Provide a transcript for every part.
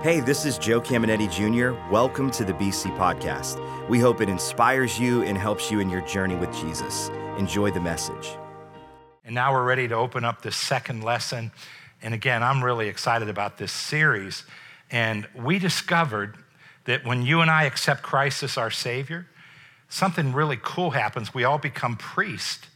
Hey, this is Joe Caminiti Jr. Welcome to the BC Podcast. We hope it inspires you and helps you in your journey with Jesus. Enjoy the message. And now we're ready to open up this second lesson. And again, I'm really excited about this series. And we discovered that when you and I accept Christ as our Savior, something really cool happens. We all become priests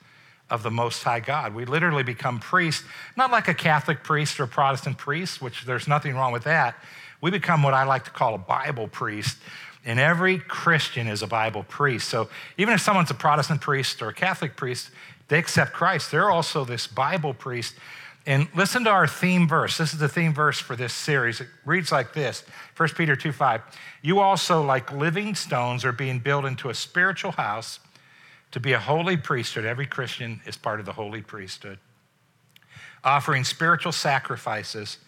of the Most High God. We literally become priests, not like a Catholic priest or a Protestant priest, which there's nothing wrong with that. We become what I like to call a Bible priest. And every Christian is a Bible priest. So even if someone's a Protestant priest or a Catholic priest, they accept Christ. They're also this Bible priest. And listen to our theme verse. This is the theme verse for this series. It reads like this 1 Peter 2 5. You also, like living stones, are being built into a spiritual house to be a holy priesthood. Every Christian is part of the holy priesthood, offering spiritual sacrifices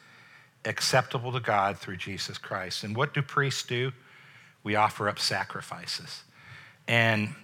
acceptable to God through Jesus Christ. And what do priests do? We offer up sacrifices. And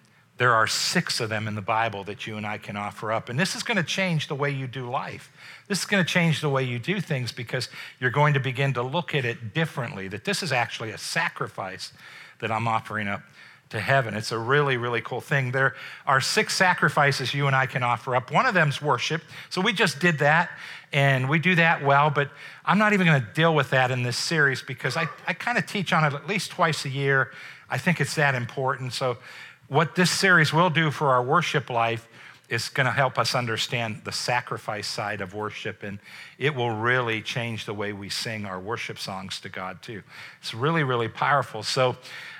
there are six of them in the Bible that you and I can offer up. And this is going to change the way you do life. This is going to change the way you do things because you're going to begin to look at it differently that this is actually a sacrifice that I'm offering up to heaven. It's a really, really cool thing. There are six sacrifices you and I can offer up. One of them's worship. So we just did that, and we do that well, but I'm not even going to deal with that in this series because I, I kind of teach on it at least twice a year. I think it's that important. So, what this series will do for our worship life is going to help us understand the sacrifice side of worship, and it will really change the way we sing our worship songs to God, too. It's really, really powerful. So,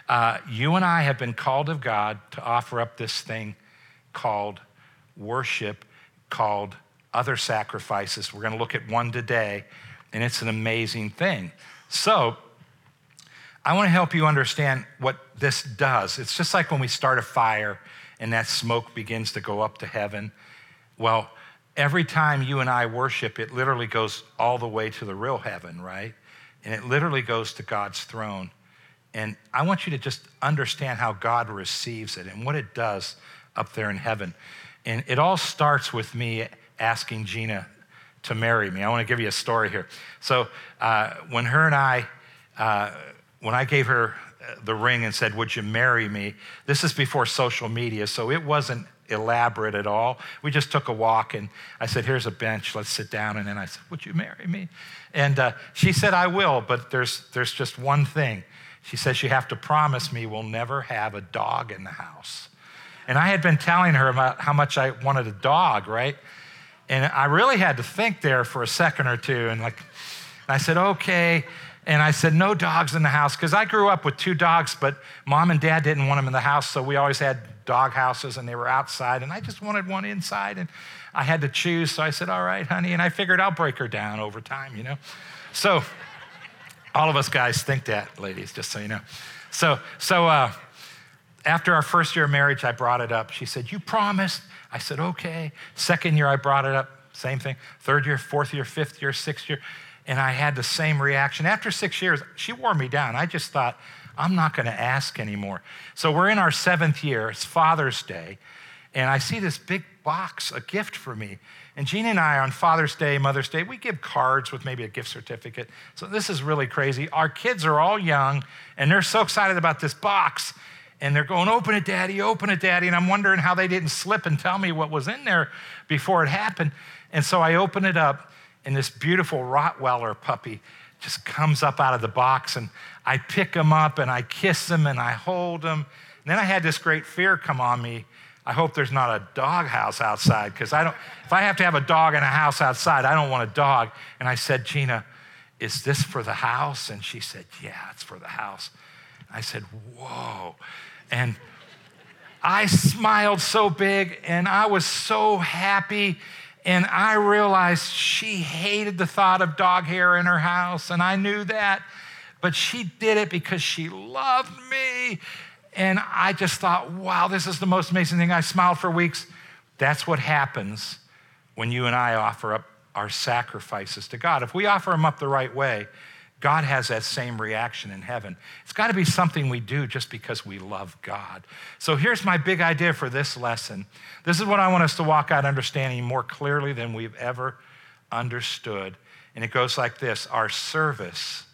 uh, you and I have been called of God to offer up this thing called worship, called other sacrifices. We're going to look at one today, and it's an amazing thing. So, I want to help you understand what this does. It's just like when we start a fire and that smoke begins to go up to heaven. Well, every time you and I worship, it literally goes all the way to the real heaven, right? And it literally goes to God's throne. And I want you to just understand how God receives it and what it does up there in heaven. And it all starts with me asking Gina to marry me. I want to give you a story here. So, uh, when her and I, uh, when I gave her the ring and said, Would you marry me? This is before social media, so it wasn't elaborate at all. We just took a walk and I said, Here's a bench, let's sit down. And then I said, Would you marry me? And uh, she said, I will, but there's, there's just one thing. She says, You have to promise me we'll never have a dog in the house. And I had been telling her about how much I wanted a dog, right? And I really had to think there for a second or two. And like, I said, Okay. And I said, No dogs in the house. Because I grew up with two dogs, but mom and dad didn't want them in the house. So we always had dog houses and they were outside. And I just wanted one inside. And I had to choose. So I said, All right, honey. And I figured I'll break her down over time, you know? So, all of us guys think that, ladies, just so you know. So, so uh, after our first year of marriage, I brought it up. She said, You promised. I said, Okay. Second year, I brought it up. Same thing. Third year, fourth year, fifth year, sixth year. And I had the same reaction. After six years, she wore me down. I just thought, I'm not going to ask anymore. So we're in our seventh year. It's Father's Day. And I see this big box, a gift for me. And Gina and I, on Father's Day, Mother's Day, we give cards with maybe a gift certificate. So this is really crazy. Our kids are all young, and they're so excited about this box. And they're going, Open it, Daddy, open it, Daddy. And I'm wondering how they didn't slip and tell me what was in there before it happened. And so I open it up, and this beautiful Rottweiler puppy just comes up out of the box. And I pick him up, and I kiss him, and I hold him. And then I had this great fear come on me I hope there's not a dog house outside because I don't, if I have to have a dog in a house outside, I don't want a dog. And I said, Gina, is this for the house? And she said, Yeah, it's for the house. I said, Whoa. And I smiled so big and I was so happy. And I realized she hated the thought of dog hair in her house. And I knew that. But she did it because she loved me and I just thought, wow, this is the most amazing thing. I smiled for weeks. That's what happens when you and I offer up our sacrifices to God. If we offer them up the right way, God has that same reaction in heaven. It's got to be something we do just because we love God. So here's my big idea for this lesson. This is what I want us to walk out understanding more clearly than we've ever understood. And it goes like this Our service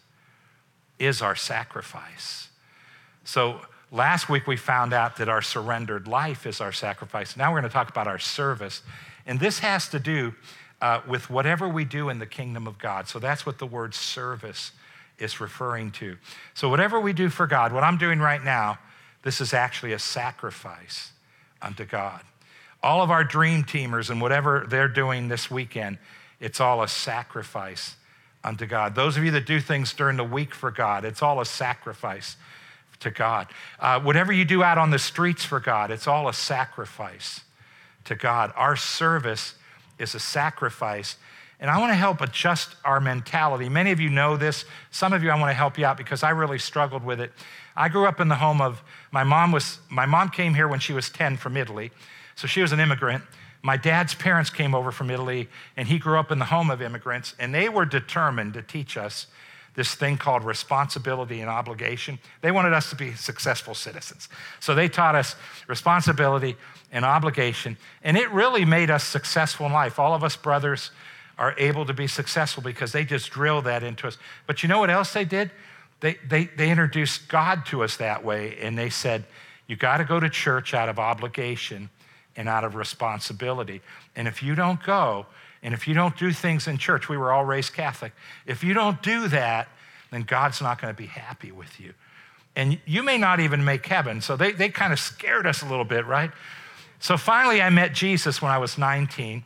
is our sacrifice. So last week we found out that our surrendered life is our sacrifice. Now we're going to talk about our service. And this has to do uh, with whatever we do in the kingdom of God. So that's what the word service is referring to. So, whatever we do for God, what I'm doing right now, this is actually a sacrifice unto God. All of our dream teamers and whatever they're doing this weekend, it's all a sacrifice unto God. Those of you that do things during the week for God, it's all a sacrifice to God. Uh, whatever you do out on the streets for God, it's all a sacrifice to God. Our service is a sacrifice. And I want to help adjust our mentality. Many of you know this. Some of you, I want to help you out because I really struggled with it. I grew up in the home of my mom was my mom came here when she was 10 from Italy. So she was an immigrant. My dad's parents came over from Italy and he grew up in the home of immigrants and they were determined to teach us this thing called responsibility and obligation. They wanted us to be successful citizens. So they taught us responsibility and obligation and it really made us successful in life. All of us brothers are able to be successful because they just drilled that into us. But you know what else they did? They, they, they introduced God to us that way, and they said, You got to go to church out of obligation and out of responsibility. And if you don't go, and if you don't do things in church, we were all raised Catholic, if you don't do that, then God's not going to be happy with you. And you may not even make heaven. So they, they kind of scared us a little bit, right? So finally, I met Jesus when I was 19,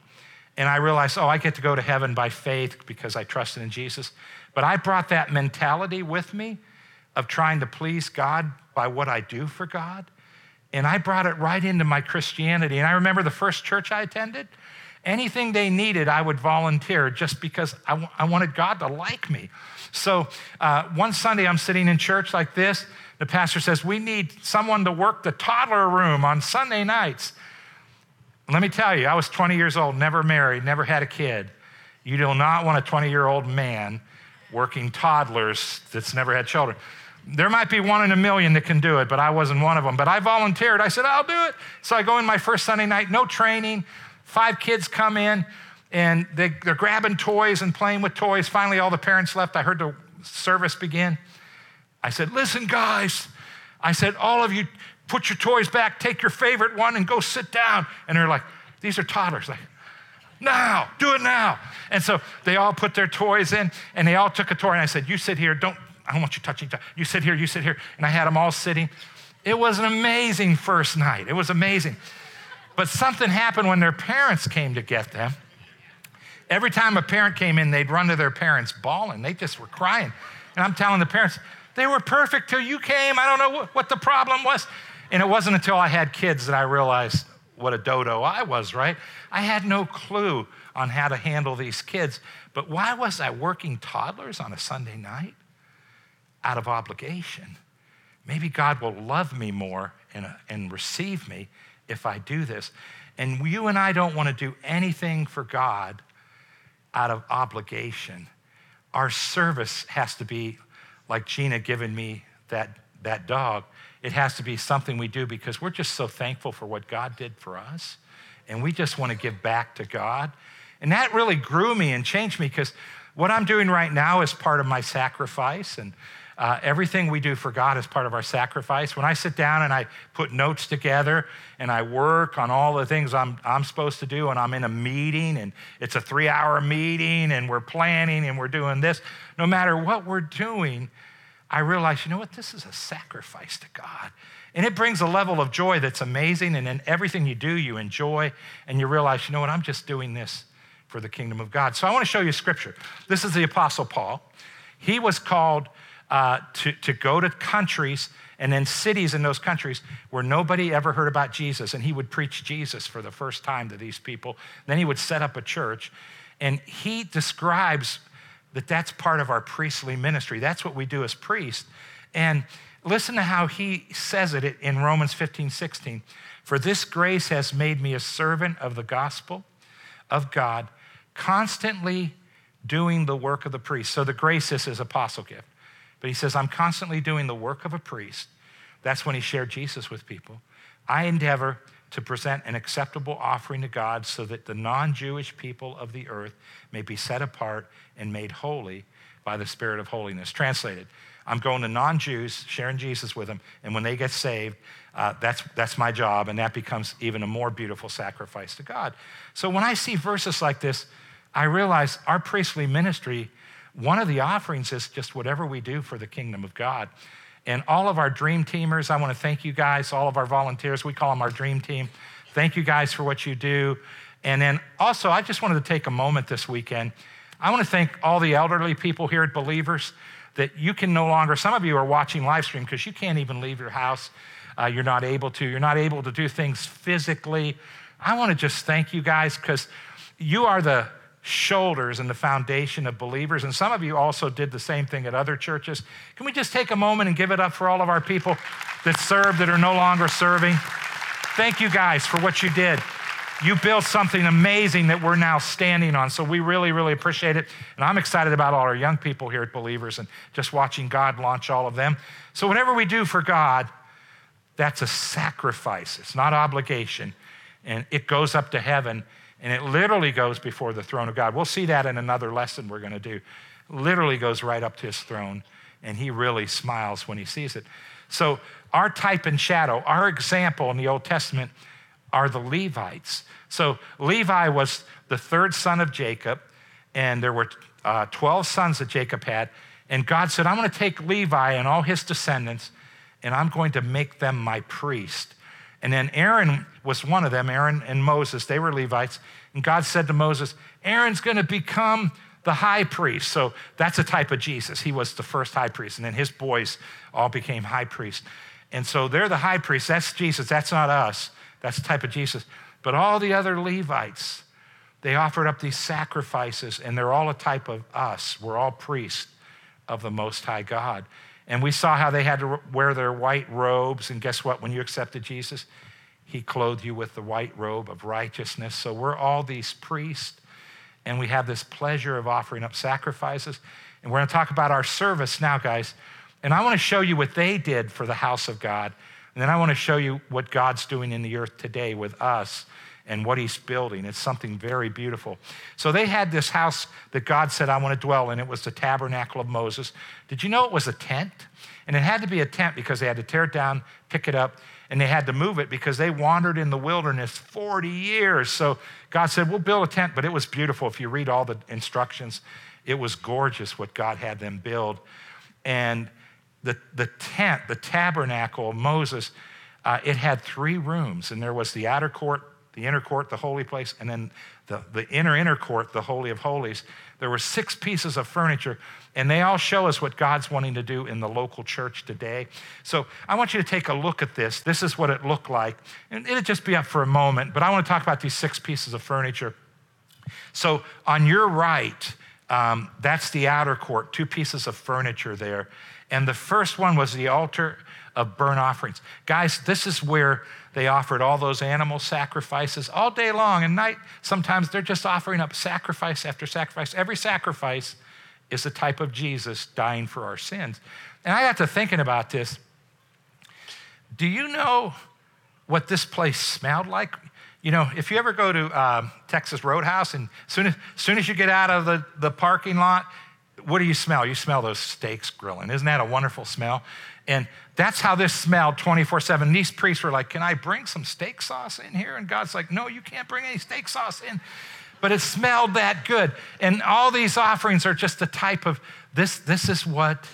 and I realized, oh, I get to go to heaven by faith because I trusted in Jesus. But I brought that mentality with me of trying to please God by what I do for God. And I brought it right into my Christianity. And I remember the first church I attended, anything they needed, I would volunteer just because I, w- I wanted God to like me. So uh, one Sunday, I'm sitting in church like this. The pastor says, We need someone to work the toddler room on Sunday nights. let me tell you, I was 20 years old, never married, never had a kid. You do not want a 20 year old man working toddlers that's never had children. There might be one in a million that can do it, but I wasn't one of them. But I volunteered. I said, I'll do it. So I go in my first Sunday night, no training. Five kids come in and they, they're grabbing toys and playing with toys. Finally, all the parents left. I heard the service begin. I said, Listen, guys. I said, All of you, put your toys back, take your favorite one, and go sit down. And they're like, These are toddlers. Like, now, do it now. And so they all put their toys in and they all took a toy. And I said, You sit here, don't, I don't want you touching. You sit here, you sit here. And I had them all sitting. It was an amazing first night. It was amazing. But something happened when their parents came to get them. Every time a parent came in, they'd run to their parents bawling. They just were crying. And I'm telling the parents, they were perfect till you came. I don't know what the problem was. And it wasn't until I had kids that I realized what a dodo I was, right? I had no clue on how to handle these kids. But why was I working toddlers on a Sunday night? Out of obligation. Maybe God will love me more and, uh, and receive me if I do this. And you and I don't want to do anything for God out of obligation. Our service has to be like Gina giving me that, that dog. It has to be something we do because we're just so thankful for what God did for us. And we just want to give back to God. And that really grew me and changed me because what I'm doing right now is part of my sacrifice. And uh, everything we do for God is part of our sacrifice. When I sit down and I put notes together and I work on all the things I'm, I'm supposed to do, and I'm in a meeting and it's a three hour meeting and we're planning and we're doing this, no matter what we're doing, I realize, you know what? This is a sacrifice to God. And it brings a level of joy that's amazing. And in everything you do, you enjoy, and you realize, you know what? I'm just doing this for the kingdom of God. So I want to show you scripture. This is the Apostle Paul. He was called uh, to, to go to countries and then cities in those countries where nobody ever heard about Jesus. And he would preach Jesus for the first time to these people. Then he would set up a church. And he describes that that's part of our priestly ministry. That's what we do as priests. And listen to how he says it in Romans 15, 16. For this grace has made me a servant of the gospel of God, constantly doing the work of the priest. So the grace is his apostle gift. But he says, I'm constantly doing the work of a priest. That's when he shared Jesus with people. I endeavor to present an acceptable offering to God so that the non Jewish people of the earth may be set apart and made holy by the Spirit of holiness. Translated, I'm going to non Jews, sharing Jesus with them, and when they get saved, uh, that's, that's my job, and that becomes even a more beautiful sacrifice to God. So when I see verses like this, I realize our priestly ministry, one of the offerings is just whatever we do for the kingdom of God. And all of our dream teamers, I want to thank you guys, all of our volunteers, we call them our dream team. Thank you guys for what you do. And then also, I just wanted to take a moment this weekend. I want to thank all the elderly people here at Believers that you can no longer, some of you are watching live stream because you can't even leave your house. Uh, you're not able to. You're not able to do things physically. I want to just thank you guys because you are the shoulders and the foundation of believers. And some of you also did the same thing at other churches. Can we just take a moment and give it up for all of our people that serve that are no longer serving? Thank you guys for what you did. You built something amazing that we're now standing on. So we really, really appreciate it. And I'm excited about all our young people here at Believers and just watching God launch all of them. So whatever we do for God, that's a sacrifice. It's not obligation. And it goes up to heaven and it literally goes before the throne of God. We'll see that in another lesson we're going to do. Literally goes right up to his throne and he really smiles when he sees it. So, our type and shadow, our example in the Old Testament are the Levites. So Levi was the third son of Jacob, and there were uh, 12 sons that Jacob had. And God said, I'm going to take Levi and all his descendants, and I'm going to make them my priest. And then Aaron was one of them, Aaron and Moses, they were Levites. And God said to Moses, Aaron's going to become the high priest. So that's a type of Jesus. He was the first high priest. And then his boys all became high priests. And so they're the high priests. That's Jesus. That's not us. That's the type of Jesus. But all the other Levites, they offered up these sacrifices, and they're all a type of us. We're all priests of the Most High God. And we saw how they had to wear their white robes. And guess what? When you accepted Jesus, He clothed you with the white robe of righteousness. So we're all these priests, and we have this pleasure of offering up sacrifices. And we're going to talk about our service now, guys. And I want to show you what they did for the house of God. And then I want to show you what God's doing in the earth today with us and what he's building. It's something very beautiful. So they had this house that God said, I want to dwell in. It was the tabernacle of Moses. Did you know it was a tent? And it had to be a tent because they had to tear it down, pick it up, and they had to move it because they wandered in the wilderness 40 years. So God said, We'll build a tent, but it was beautiful. If you read all the instructions, it was gorgeous what God had them build. And the, the tent, the tabernacle of Moses, uh, it had three rooms, and there was the outer court, the inner court, the holy place, and then the, the inner inner court, the holy of holies. There were six pieces of furniture, and they all show us what God's wanting to do in the local church today. So I want you to take a look at this. This is what it looked like, and it'll just be up for a moment. But I want to talk about these six pieces of furniture. So on your right, um, that's the outer court, two pieces of furniture there. And the first one was the altar of burnt offerings. Guys, this is where they offered all those animal sacrifices all day long and night. Sometimes they're just offering up sacrifice after sacrifice. Every sacrifice is a type of Jesus dying for our sins. And I got to thinking about this. Do you know what this place smelled like? You know, if you ever go to uh, Texas Roadhouse and soon as soon as you get out of the, the parking lot, what do you smell? You smell those steaks grilling. Isn't that a wonderful smell? And that's how this smelled 24 7. These priests were like, Can I bring some steak sauce in here? And God's like, No, you can't bring any steak sauce in. But it smelled that good. And all these offerings are just a type of this, this is what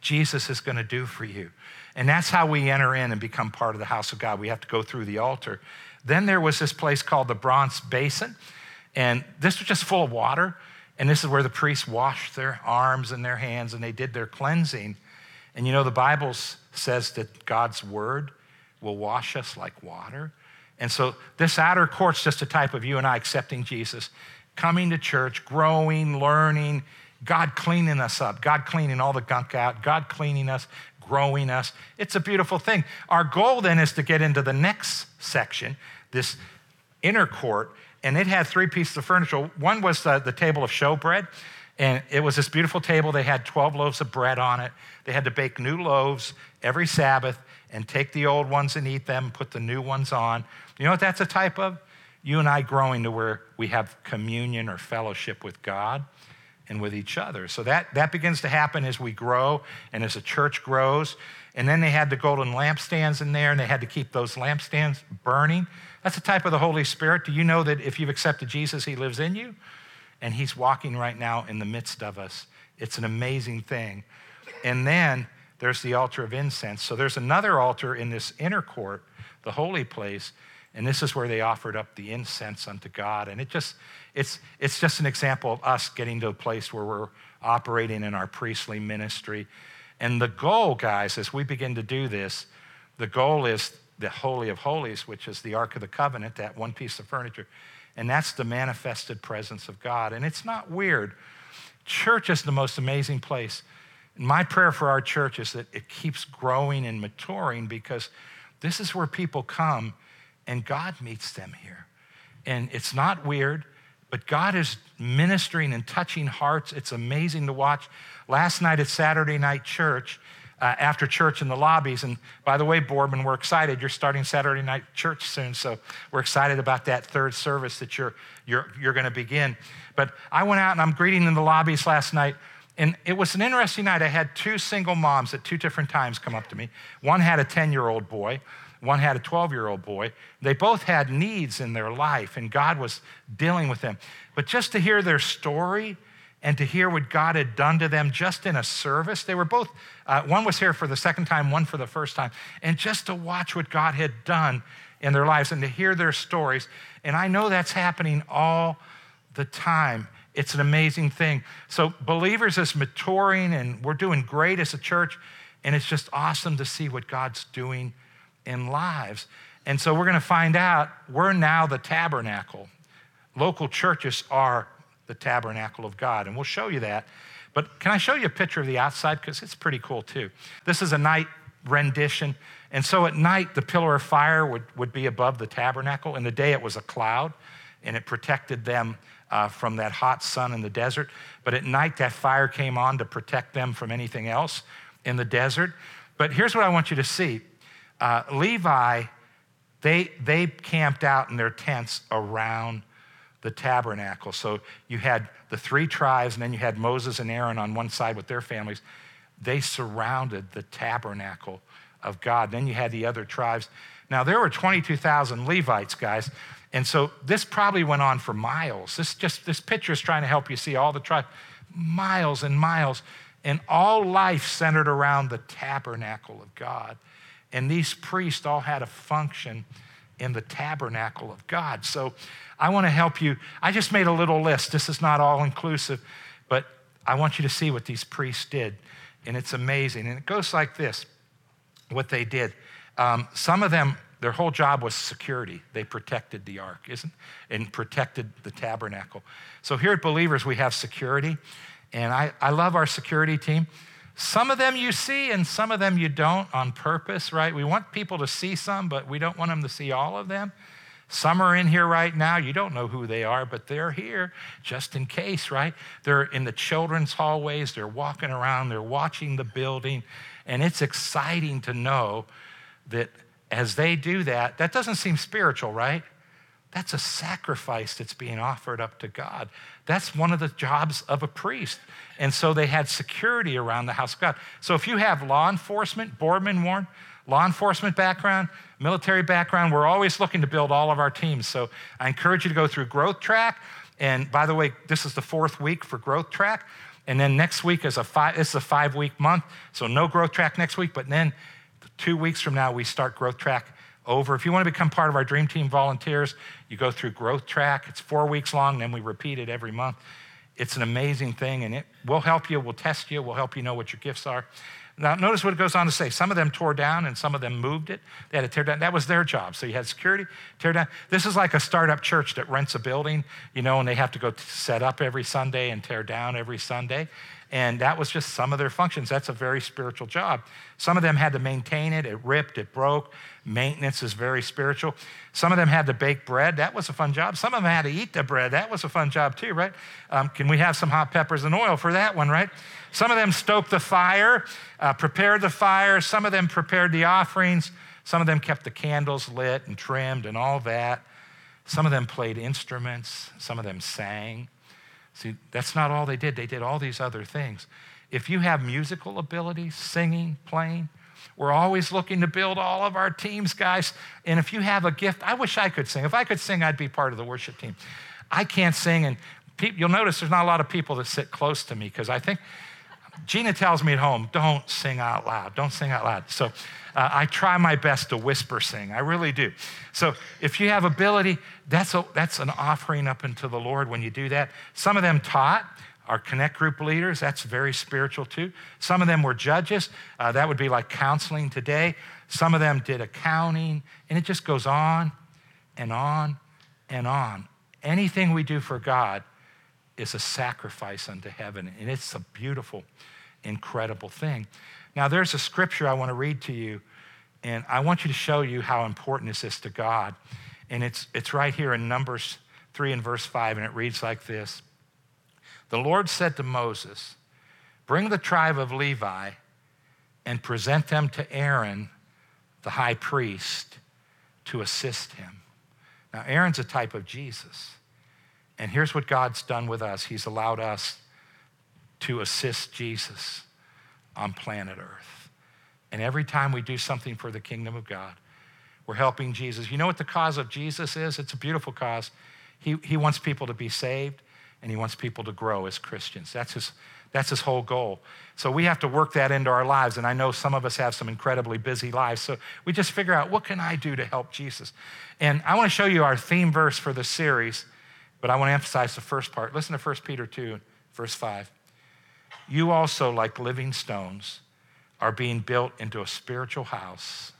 Jesus is going to do for you. And that's how we enter in and become part of the house of God. We have to go through the altar. Then there was this place called the Bronze Basin. And this was just full of water. And this is where the priests washed their arms and their hands and they did their cleansing. And you know, the Bible says that God's word will wash us like water. And so this outer court's just a type of you and I accepting Jesus, coming to church, growing, learning, God cleaning us up, God cleaning all the gunk out, God cleaning us, growing us. It's a beautiful thing. Our goal then is to get into the next section, this inner court, and it had three pieces of furniture. One was the, the table of showbread, and it was this beautiful table. They had 12 loaves of bread on it. They had to bake new loaves every Sabbath and take the old ones and eat them, put the new ones on. You know what that's a type of? You and I growing to where we have communion or fellowship with God. and with each other. So that, that begins to happen as we grow and as the church grows. And then they had the golden lampstands in there, and they had to keep those lampstands burning. That's the type of the Holy Spirit. Do you know that if you've accepted Jesus, He lives in you? And He's walking right now in the midst of us. It's an amazing thing. And then there's the altar of incense. So there's another altar in this inner court, the holy place, and this is where they offered up the incense unto God. And it just, it's, it's just an example of us getting to a place where we're operating in our priestly ministry. And the goal, guys, as we begin to do this, the goal is the Holy of Holies, which is the Ark of the Covenant, that one piece of furniture. And that's the manifested presence of God. And it's not weird. Church is the most amazing place. My prayer for our church is that it keeps growing and maturing because this is where people come and God meets them here. And it's not weird, but God is ministering and touching hearts. It's amazing to watch. Last night at Saturday night church, uh, after church in the lobbies, and by the way, Boardman, we're excited. You're starting Saturday night church soon, so we're excited about that third service that you're, you're, you're going to begin. But I went out and I'm greeting in the lobbies last night. And it was an interesting night. I had two single moms at two different times come up to me. One had a 10 year old boy, one had a 12 year old boy. They both had needs in their life, and God was dealing with them. But just to hear their story and to hear what God had done to them just in a service, they were both, uh, one was here for the second time, one for the first time, and just to watch what God had done in their lives and to hear their stories. And I know that's happening all the time. It's an amazing thing. So, believers is maturing, and we're doing great as a church, and it's just awesome to see what God's doing in lives. And so we're going to find out we're now the tabernacle. Local churches are the tabernacle of God, and we'll show you that. But can I show you a picture of the outside? Because it's pretty cool too. This is a night rendition. And so at night, the pillar of fire would, would be above the tabernacle. In the day, it was a cloud, and it protected them uh, from that hot sun in the desert. But at night, that fire came on to protect them from anything else in the desert. But here's what I want you to see uh, Levi, they, they camped out in their tents around the tabernacle. So you had the three tribes, and then you had Moses and Aaron on one side with their families. They surrounded the tabernacle of God. Then you had the other tribes. Now, there were 22,000 Levites, guys. And so this probably went on for miles. This just this picture is trying to help you see all the tribes, miles and miles, and all life centered around the tabernacle of God. And these priests all had a function in the tabernacle of God. So I want to help you. I just made a little list. This is not all inclusive, but I want you to see what these priests did. And it's amazing. And it goes like this what they did. Um, some of them, their whole job was security. They protected the ark, isn't? And protected the tabernacle. So here at Believers, we have security. And I, I love our security team. Some of them you see and some of them you don't on purpose, right? We want people to see some, but we don't want them to see all of them. Some are in here right now. You don't know who they are, but they're here just in case, right? They're in the children's hallways. They're walking around. They're watching the building. And it's exciting to know that as they do that, that doesn't seem spiritual, right? That's a sacrifice that's being offered up to God. That's one of the jobs of a priest. And so they had security around the house of God. So if you have law enforcement, Boardman Warren, law enforcement background, military background, we're always looking to build all of our teams. So I encourage you to go through Growth Track. And by the way, this is the fourth week for Growth Track. And then next week is a five, this is a five week month. So no Growth Track next week, but then two weeks from now, we start Growth Track over. If you want to become part of our Dream Team volunteers, you go through Growth Track. It's four weeks long, then we repeat it every month. It's an amazing thing, and it will help you, we'll test you, we'll help you know what your gifts are. Now, notice what it goes on to say. Some of them tore down and some of them moved it. They had to tear down. That was their job. So you had security, tear down. This is like a startup church that rents a building, you know, and they have to go set up every Sunday and tear down every Sunday. And that was just some of their functions. That's a very spiritual job. Some of them had to maintain it, it ripped, it broke. Maintenance is very spiritual. Some of them had to bake bread. That was a fun job. Some of them had to eat the bread. That was a fun job too, right? Um, can we have some hot peppers and oil for that one, right? Some of them stoked the fire, uh, prepared the fire. Some of them prepared the offerings. Some of them kept the candles lit and trimmed and all that. Some of them played instruments. Some of them sang. See, that's not all they did. They did all these other things. If you have musical ability, singing, playing, we're always looking to build all of our teams, guys. And if you have a gift, I wish I could sing. If I could sing, I'd be part of the worship team. I can't sing, and you'll notice there's not a lot of people that sit close to me because I think Gina tells me at home, don't sing out loud. Don't sing out loud. So uh, I try my best to whisper sing. I really do. So if you have ability, that's, a, that's an offering up into the Lord when you do that. Some of them taught. Our Connect group leaders, that's very spiritual too. Some of them were judges. Uh, that would be like counseling today. Some of them did accounting, and it just goes on and on and on. Anything we do for God is a sacrifice unto heaven, and it's a beautiful, incredible thing. Now, there's a scripture I want to read to you, and I want you to show you how important this is to God. And it's, it's right here in Numbers 3 and verse 5, and it reads like this The Lord said to Moses, Bring the tribe of Levi and present them to Aaron, the high priest, to assist him. Now, Aaron's a type of Jesus. And here's what God's done with us He's allowed us to assist Jesus on planet Earth. And every time we do something for the kingdom of God, we're helping Jesus. You know what the cause of Jesus is? It's a beautiful cause. He, he wants people to be saved and he wants people to grow as Christians. That's his, that's his whole goal. So we have to work that into our lives. And I know some of us have some incredibly busy lives. So we just figure out what can I do to help Jesus? And I want to show you our theme verse for the series, but I want to emphasize the first part. Listen to 1 Peter 2, verse 5 you also, like living stones, are being built into a spiritual house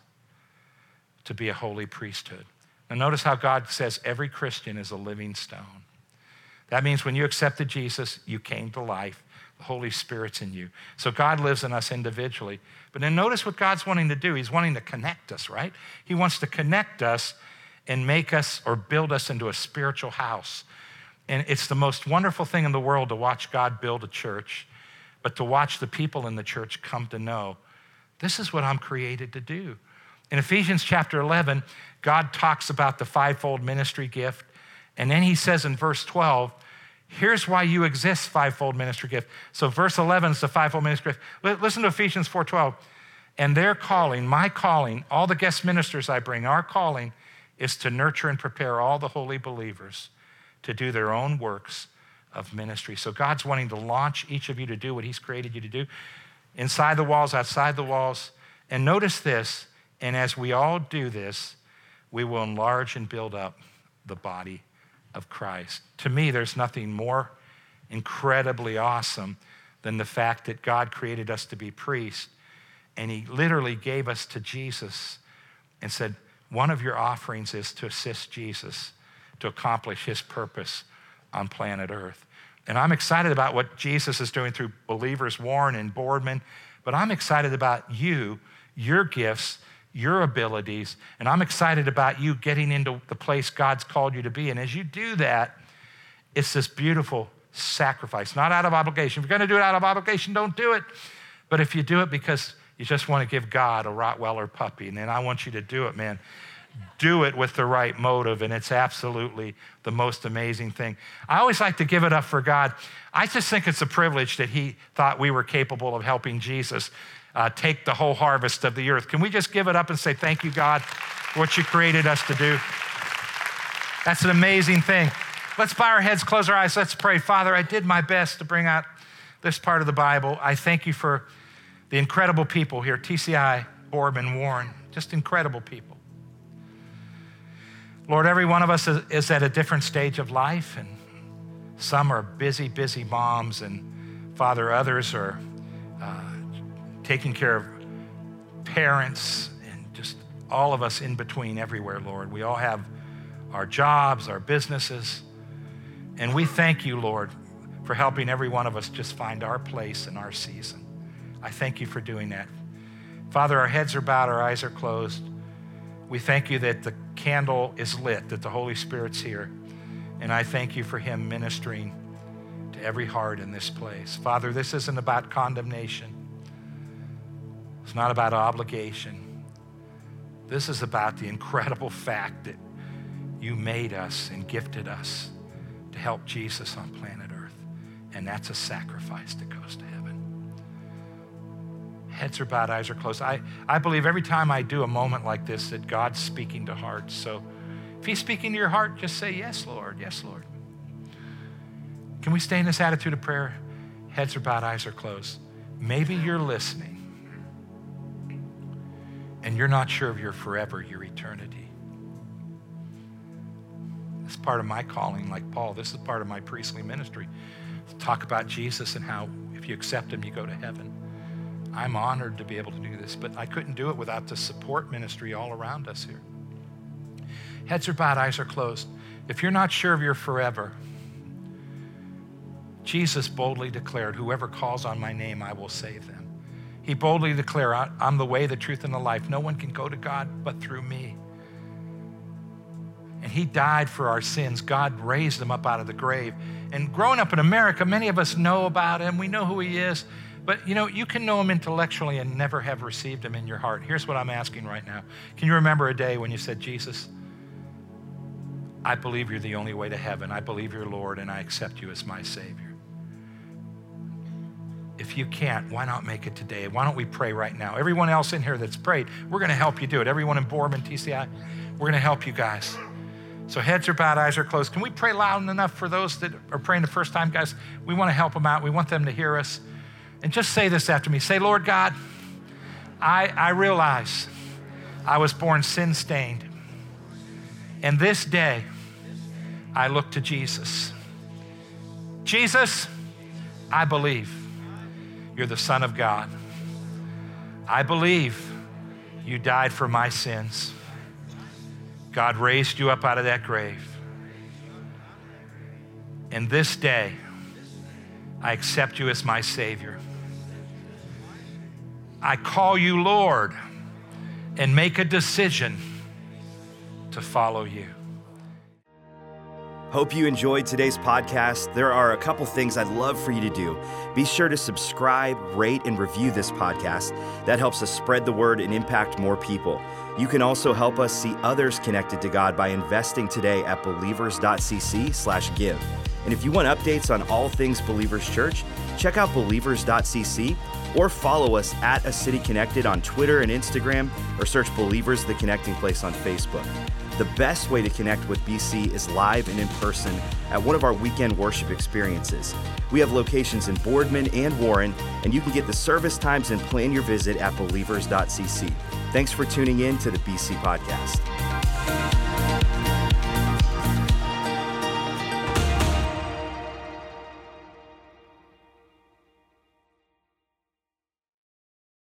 to be a holy priesthood. Now, notice how God says every Christian is a living stone. That means when you accepted Jesus, you came to life. The Holy Spirit's in you. So God lives in us individually. But then notice what God's wanting to do. He's wanting to connect us, right? He wants to connect us and make us or build us into a spiritual house. And it's the most wonderful thing in the world to watch God build a church but to watch the people in the church come to know this is what I'm created to do. In Ephesians chapter 11, God talks about the fivefold ministry gift. And then he says in verse 12, here's why you exist, fivefold ministry gift. So verse 11 is the fivefold ministry gift. Listen to Ephesians 4:12. And their calling, my calling, all the guest ministers I bring, our calling is to nurture and prepare all the holy believers to do their own works of ministry. So God's wanting to launch each of you to do what He's created you to do inside the walls, outside the walls. And notice this, and as we all do this, we will enlarge and build up the body of Christ. To me, there's nothing more incredibly awesome than the fact that God created us to be priests, and He literally gave us to Jesus and said, One of your offerings is to assist Jesus to accomplish His purpose on planet Earth. And I'm excited about what Jesus is doing through believers, Warren and Boardman, but I'm excited about you, your gifts, your abilities, and I'm excited about you getting into the place God's called you to be. And as you do that, it's this beautiful sacrifice, not out of obligation. If you're going to do it out of obligation, don't do it. But if you do it because you just want to give God a Rottweiler puppy, and then I want you to do it, man do it with the right motive, and it's absolutely the most amazing thing. I always like to give it up for God. I just think it's a privilege that He thought we were capable of helping Jesus uh, take the whole harvest of the earth. Can we just give it up and say, Thank you, God, for what you created us to do? That's an amazing thing. Let's bow our heads, close our eyes, let's pray. Father, I did my best to bring out this part of the Bible. I thank you for the incredible people here TCI, Boardman, Warren, just incredible people. Lord, every one of us is at a different stage of life, and some are busy, busy moms, and Father, others are uh, taking care of parents, and just all of us in between everywhere, Lord. We all have our jobs, our businesses, and we thank you, Lord, for helping every one of us just find our place in our season. I thank you for doing that. Father, our heads are bowed, our eyes are closed. We thank you that the candle is lit, that the Holy Spirit's here. And I thank you for him ministering to every heart in this place. Father, this isn't about condemnation, it's not about obligation. This is about the incredible fact that you made us and gifted us to help Jesus on planet Earth. And that's a sacrifice that goes to. Heads are bowed, eyes are closed. I, I believe every time I do a moment like this that God's speaking to hearts. So if He's speaking to your heart, just say, Yes, Lord, yes, Lord. Can we stay in this attitude of prayer? Heads are bowed, eyes are closed. Maybe you're listening and you're not sure of your forever, your eternity. It's part of my calling, like Paul. This is part of my priestly ministry. Talk about Jesus and how if you accept him, you go to heaven. I'm honored to be able to do this, but I couldn't do it without the support ministry all around us here. Heads are bowed, eyes are closed. If you're not sure of your forever, Jesus boldly declared, Whoever calls on my name, I will save them. He boldly declared, I'm the way, the truth, and the life. No one can go to God but through me. And he died for our sins. God raised him up out of the grave. And growing up in America, many of us know about him. We know who he is. But you know, you can know him intellectually and never have received him in your heart. Here's what I'm asking right now. Can you remember a day when you said, Jesus, I believe you're the only way to heaven. I believe you're Lord, and I accept you as my Savior. If you can't, why not make it today? Why don't we pray right now? Everyone else in here that's prayed, we're going to help you do it. Everyone in Boardman, TCI, we're going to help you guys. So heads are bowed, eyes are closed. Can we pray loud enough for those that are praying the first time, guys? We want to help them out. We want them to hear us. And just say this after me. Say, Lord God, I, I realize I was born sin stained. And this day, I look to Jesus. Jesus, I believe you're the Son of God. I believe you died for my sins. God raised you up out of that grave. And this day, I accept you as my Savior. I call you Lord and make a decision to follow you. Hope you enjoyed today's podcast. There are a couple things I'd love for you to do. Be sure to subscribe, rate, and review this podcast. That helps us spread the word and impact more people. You can also help us see others connected to God by investing today at believers.cc/give. And if you want updates on all things Believers Church, check out believers.cc or follow us at A City Connected on Twitter and Instagram or search Believers the Connecting Place on Facebook. The best way to connect with BC is live and in person at one of our weekend worship experiences. We have locations in Boardman and Warren, and you can get the service times and plan your visit at believers.cc. Thanks for tuning in to the BC Podcast.